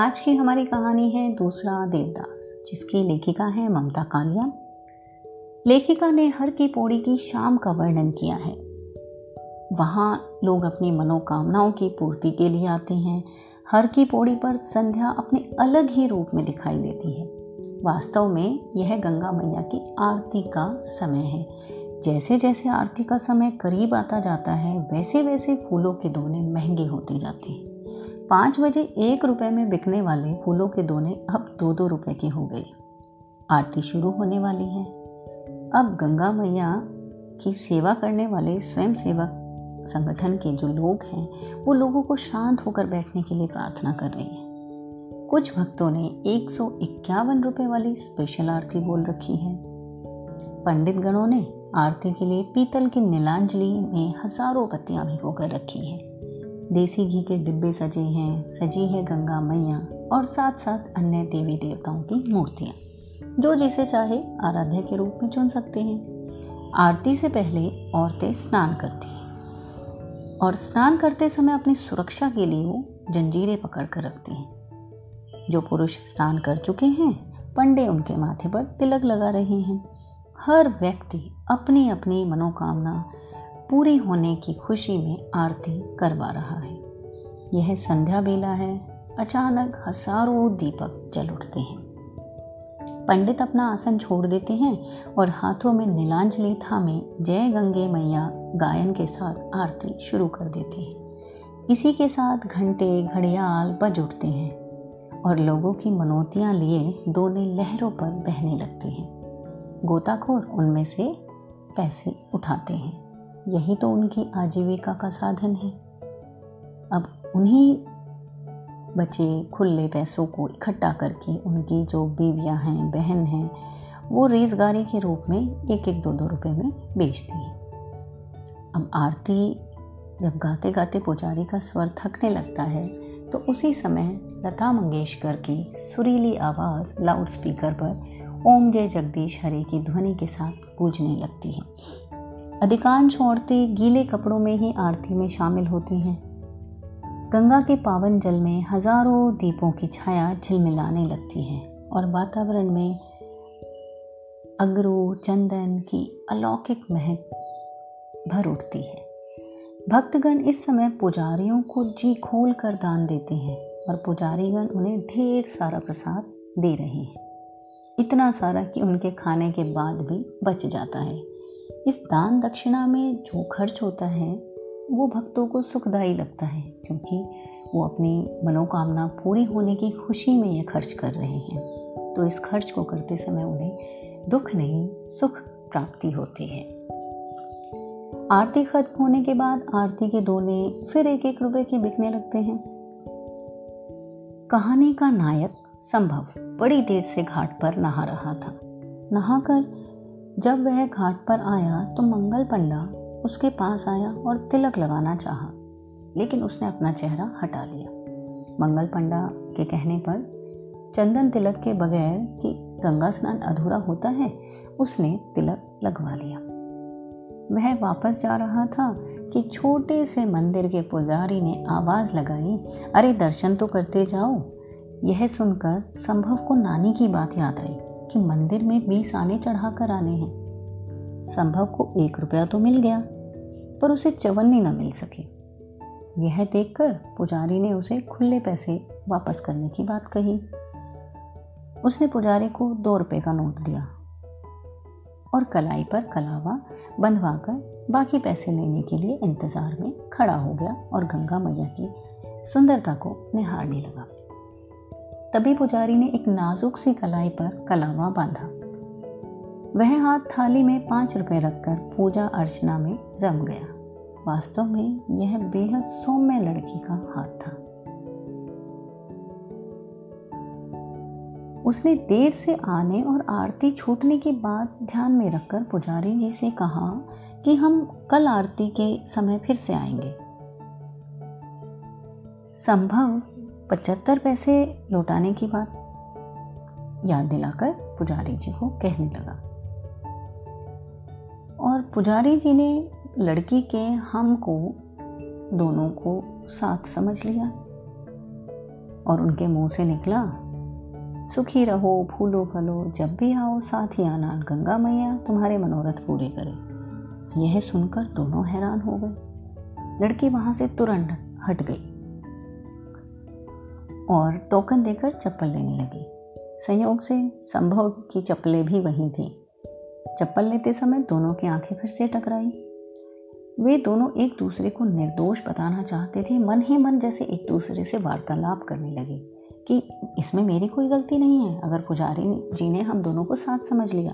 आज की हमारी कहानी है दूसरा देवदास, जिसकी लेखिका है ममता कालिया। लेखिका ने हर की पौड़ी की शाम का वर्णन किया है। वहाँ लोग अपनी मनोकामनाओं की पूर्ति के लिए आते हैं। हर की पौड़ी पर संध्या अपने अलग ही रूप में दिखाई देती है। वास्तव में यह गंगा मैया की आरती का समय है। जैसे जैसे आरती का समय करीब आता जाता है वैसे वैसे फूलों के दोने महँगे होते जाते हैं। पाँच बजे एक रुपए में बिकने वाले फूलों के दोने अब दो दो रुपए के हो गए। आरती शुरू होने वाली है। अब गंगा मैया की सेवा करने वाले स्वयं सेवक संगठन के जो लोग हैं, वो लोगों को शांत होकर बैठने के लिए प्रार्थना कर रही है। कुछ भक्तों ने एक सौ इक्यावन रुपये वाली स्पेशल आरती बोल रखी है। पंडित गणों ने आरती के लिए पीतल की नीलांजलि में हज़ारों पत्तियाँ भिगोकर रखी हैं। देसी घी के डिब्बे सजे हैं, सजी है गंगा मैया और साथ साथ अन्य देवी देवताओं की मूर्तियाँ, जो जिसे चाहे आराध्य के रूप में चुन सकते हैं। आरती से पहले औरतें स्नान करती हैं और स्नान करते समय अपनी सुरक्षा के लिए वो जंजीरें पकड़ कर रखती हैं। जो पुरुष स्नान कर चुके हैं, पंडे उनके माथे पर तिलक लगा रहे हैं। हर व्यक्ति अपनी अपनी मनोकामना पूरी होने की खुशी में आरती करवा रहा है। यह संध्या बेला है। अचानक हज़ारों दीपक जल उठते हैं। पंडित अपना आसन छोड़ देते हैं और हाथों में नीलांजलि थामे जय गंगे मैया गायन के साथ आरती शुरू कर देते हैं। इसी के साथ घंटे घड़ियाल बज उठते हैं और लोगों की मनोतियाँ लिए दोने लहरों पर बहने लगते हैं। गोताखोर उनमें से पैसे उठाते हैं। यही तो उनकी आजीविका का साधन है। अब उन्हीं बचे खुले पैसों को इकट्ठा करके उनकी जो बीवियाँ हैं, बहन हैं, वो रेजगारी के रूप में एक एक दो दो रुपए में बेचती हैं। अब आरती जब गाते गाते पुजारी का स्वर थकने लगता है तो उसी समय लता मंगेशकर की सुरीली आवाज़ लाउड स्पीकर पर ओम जय जगदीश हरे की ध्वनि के साथ गूंजने लगती है। अधिकांश औरतें गीले कपड़ों में ही आरती में शामिल होती हैं। गंगा के पावन जल में हज़ारों दीपों की छाया झिलमिलाने लगती है और वातावरण में अगरू, चंदन की अलौकिक महक भर उठती है। भक्तगण इस समय पुजारियों को जी खोल कर दान देते हैं और पुजारीगण उन्हें ढेर सारा प्रसाद दे रहे हैं। इतना सारा कि उनके खाने के बाद भी बच जाता है। इस दान दक्षिणा में जो खर्च होता है, वो भक्तों को सुखदायी लगता है, क्योंकि वो अपनी मनोकामना पूरी होने की खुशी में ये खर्च कर रहे हैं। तो इस खर्च को करते समय उन्हें दुख नहीं, सुख प्राप्ति होती है। आरती खत्म होने के बाद आरती के दोने फिर एक एक रुपए के बिकने लगते हैं। कहानी का नायक संभव बड़ी देर से घाट पर नहा रहा था। नहाकर जब वह घाट पर आया तो मंगल पंडा उसके पास आया और तिलक लगाना चाहा, लेकिन उसने अपना चेहरा हटा लिया। मंगल पंडा के कहने पर चंदन तिलक के बगैर कि गंगा स्नान अधूरा होता है, उसने तिलक लगवा लिया। वह वापस जा रहा था कि छोटे से मंदिर के पुजारी ने आवाज़ लगाई, अरे दर्शन तो करते जाओ। यह सुनकर संभव को नानी की बात याद आई। कि मंदिर में बीस आने चढ़ा कर आने हैं। संभव को एक रुपया तो मिल गया, पर उसे चवन्नी न मिल सकी। यह देखकर पुजारी ने उसे खुले पैसे वापस करने की बात कही। उसने पुजारी को दो रुपए का नोट दिया और कलाई पर कलावा बंधवाकर बाकी पैसे लेने के लिए इंतज़ार में खड़ा हो गया और गंगा मैया की सुंदरता को निहारने लगा। तभी पुजारी ने एक नाजुक सी कलाई पर कलावा बांधा। वह हाथ थाली में पाँच रुपए रखकर पूजा अर्चना में रम गया। वास्तव में यह बेहद सौम्य लड़की का हाथ था। उसने देर से आने और आरती छूटने की बात ध्यान में रखकर पुजारी जी से कहा कि हम कल आरती के समय फिर से आएँगे। संभव पचहत्तर पैसे लौटाने की बात? याद दिलाकर पुजारी जी को कहने लगा। और पुजारी जी ने लड़की के हम को दोनों को साथ समझ लिया। और उनके मुँह से निकला, सुखी रहो फूलो फलो जब भी आओ साथ ही आना, गंगा मैया तुम्हारे मनोरथ पूरे करे। यह सुनकर दोनों हैरान हो गए। लड़की वहाँ से तुरंत हट गई। और टोकन देकर चप्पल लेने लगी। संयोग से संभव की चप्पलें भी वहीं थी। चप्पल लेते समय दोनों की आँखें फिर से टकराई। वे दोनों एक दूसरे को निर्दोष बताना चाहते थे, मन ही मन जैसे एक दूसरे से वार्तालाप करने लगे कि इसमें मेरी कोई गलती नहीं है, अगर पुजारी जी ने हम दोनों को साथ समझ लिया।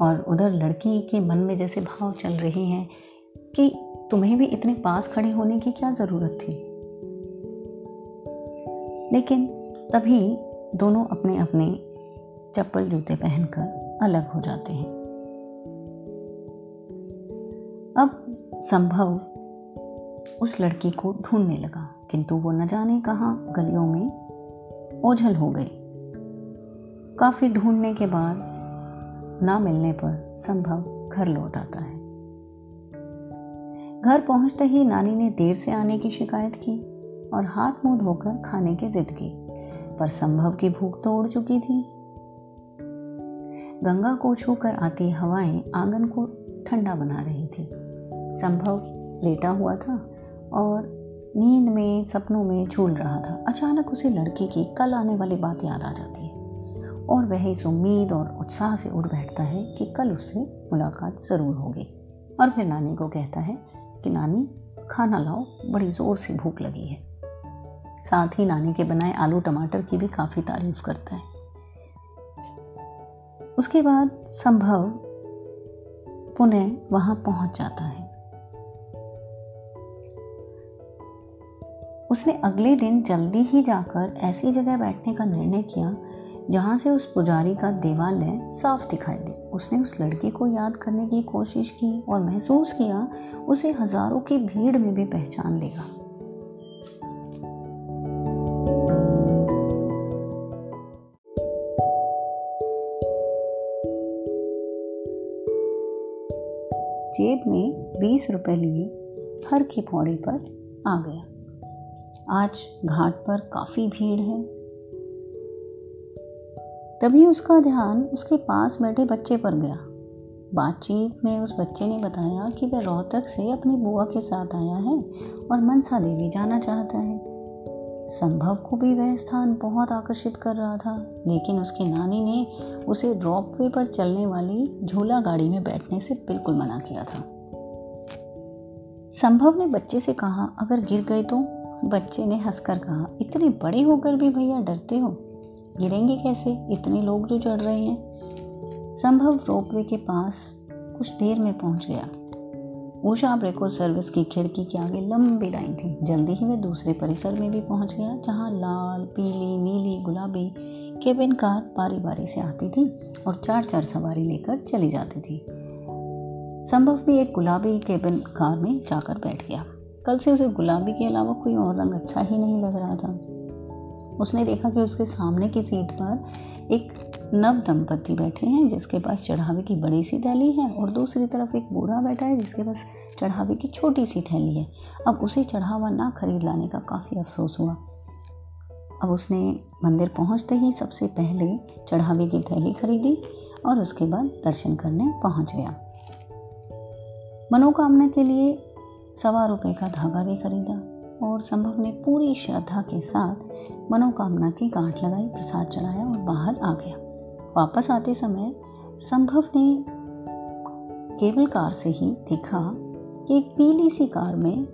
और उधर लड़की के मन में जैसे भाव चल रहे हैं कि तुम्हें भी इतने पास खड़े होने की क्या ज़रूरत थी? लेकिन तभी दोनों अपने अपने चप्पल जूते पहनकर अलग हो जाते हैं। अब संभव उस लड़की को ढूँढने लगा, किंतु वो न जाने कहाँ गलियों में ओझल हो गई। काफ़ी ढूँढने के बाद ना मिलने पर संभव घर लौट आता है। घर पहुँचते ही नानी ने देर से आने की शिकायत की। और हाथ मुँह धोकर खाने की जिद की, पर संभव की भूख तो उड़ चुकी थी। गंगा को छूकर आती हवाएँ आँगन को ठंडा बना रही थी। संभव लेटा हुआ था और नींद में, सपनों में झूल रहा था। अचानक उसे लड़की की कल आने वाली बात याद आ जाती है और वह इस उम्मीद और उत्साह से उठ बैठता है कि कल उससे मुलाकात ज़रूर होगी। और फिर नानी को कहता है कि, नानी, खाना लाओ, बड़ी ज़ोर से भूख लगी है। साथ ही नानी के बनाए आलू टमाटर की भी काफ़ी तारीफ़ करता है। उसके बाद संभव पुनः वहाँ पहुँच जाता है। उसने अगले दिन जल्दी ही जाकर ऐसी जगह बैठने का निर्णय किया, जहाँ से उस पुजारी का देवालय साफ़ दिखाई दे। उसने उस लड़की को याद करने की कोशिश की और महसूस किया, उसे हज़ारों की भीड़ में भी पहचान लेगा। जेब में बीस रुपए लिए हर की पौड़ी पर आ गया। आज घाट पर काफ़ी भीड़ है। तभी उसका ध्यान उसके पास बैठे बच्चे पर गया। बातचीत में उस बच्चे ने बताया कि वह रोहतक से अपनी बुआ के साथ आया है और मनसा देवी जाना चाहता है। संभव को भी वह स्थान बहुत आकर्षित कर रहा था, लेकिन उसकी नानी ने उसे ड्रॉपवे पर चलने वाली झूला गाड़ी में बैठने से बिल्कुल मना किया था। संभव ने बच्चे से कहा, अगर गिर गए तो? बच्चे ने हंसकर कहा, इतने बड़े होकर भी भैया डरते हो? गिरेंगे कैसे? इतने लोग जो चढ़ रहे हैं। संभव रोपवे के पास कुछ देर में पहुँच गया। ऊषा ब्रेको सर्विस की खिड़की के आगे लंबी लाइन थी। जल्दी ही वह दूसरे परिसर में भी पहुँच गया, जहाँ लाल, पीली, नीली, गुलाबी केबिन कार बारी बारी से आती थी और चार चार सवारी लेकर चली जाती थी। संभव भी एक गुलाबी केबिन कार में जाकर बैठ गया। कल से उसे गुलाबी के अलावा कोई और रंग अच्छा ही नहीं लग रहा था। उसने देखा कि उसके सामने की सीट पर एक नव दंपति बैठे हैं, जिसके पास चढ़ावे की बड़ी सी थैली है और दूसरी तरफ़ एक बूढ़ा बैठा है, जिसके पास चढ़ावे की छोटी सी थैली है। अब उसे चढ़ावा ना खरीद लाने का काफ़ी अफसोस हुआ। अब उसने मंदिर पहुँचते ही सबसे पहले चढ़ावे की थैली खरीदी और उसके बाद दर्शन करने पहुँच गया। मनोकामना के लिए सवा रुपये का धागा भी खरीदा और संभव ने पूरी श्रद्धा के साथ मनोकामना की गांठ लगाई, प्रसाद चढ़ाया और बाहर आ गया। वापस आते समय संभव ने केबल कार से ही देखा कि एक पीली सी कार में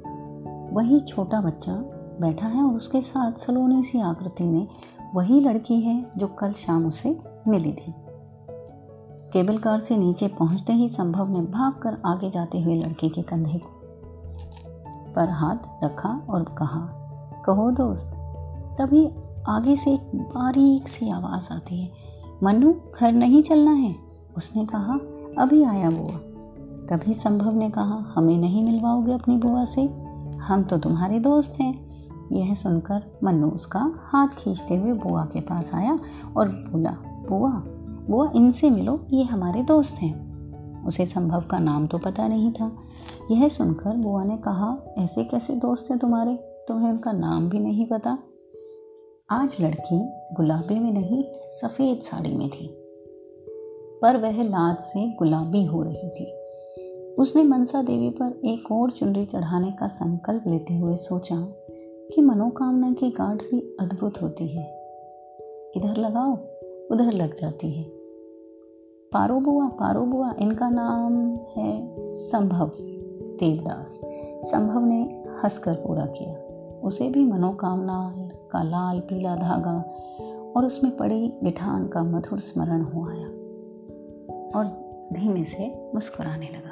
वही छोटा बच्चा बैठा है और उसके साथ सलोनी सी आकृति में वही लड़की है जो कल शाम उसे मिली थी। केबल कार से नीचे पहुँचते ही संभव ने भागकर आगे जाते हुए लड़के के कंधे को पर हाथ रखा और कहा, कहो दोस्त, तभी आगे से एक बारीक सी आवाज़ आती है। मनु, घर नहीं चलना है। उसने कहा, अभी आया बुआ। तभी संभव ने कहा, हमें नहीं मिलवाओगे अपनी बुआ से। हम तो तुम्हारे दोस्त हैं। यह सुनकर मनु उसका हाथ खींचते हुए बुआ के पास आया और बोला, बुआ बुआ, इनसे मिलो, ये हमारे दोस्त हैं। उसे संभव का नाम तो पता नहीं था। यह सुनकर बुआ ने कहा, ऐसे कैसे दोस्त हैं तुम्हारे? तुम्हें उनका नाम भी नहीं पता। आज लड़की गुलाबी में नहीं, सफ़ेद साड़ी में थी। पर वह लाज से गुलाबी हो रही थी। उसने मनसा देवी पर एक और चुनरी चढ़ाने का संकल्प लेते हुए सोचा कि मनोकामना की गांठ भी अद्भुत होती है। इधर लगाओ, उधर लग जाती है। पारो बुआ पारो बुआ, इनका नाम है संभव देवदास। संभव ने हंसकर पूरा किया। उसे भी मनोकामना का लाल पीला धागा और उसमें पड़ी गिठान का मधुर स्मरण हो आया। और धीमे से मुस्कुराने लगा।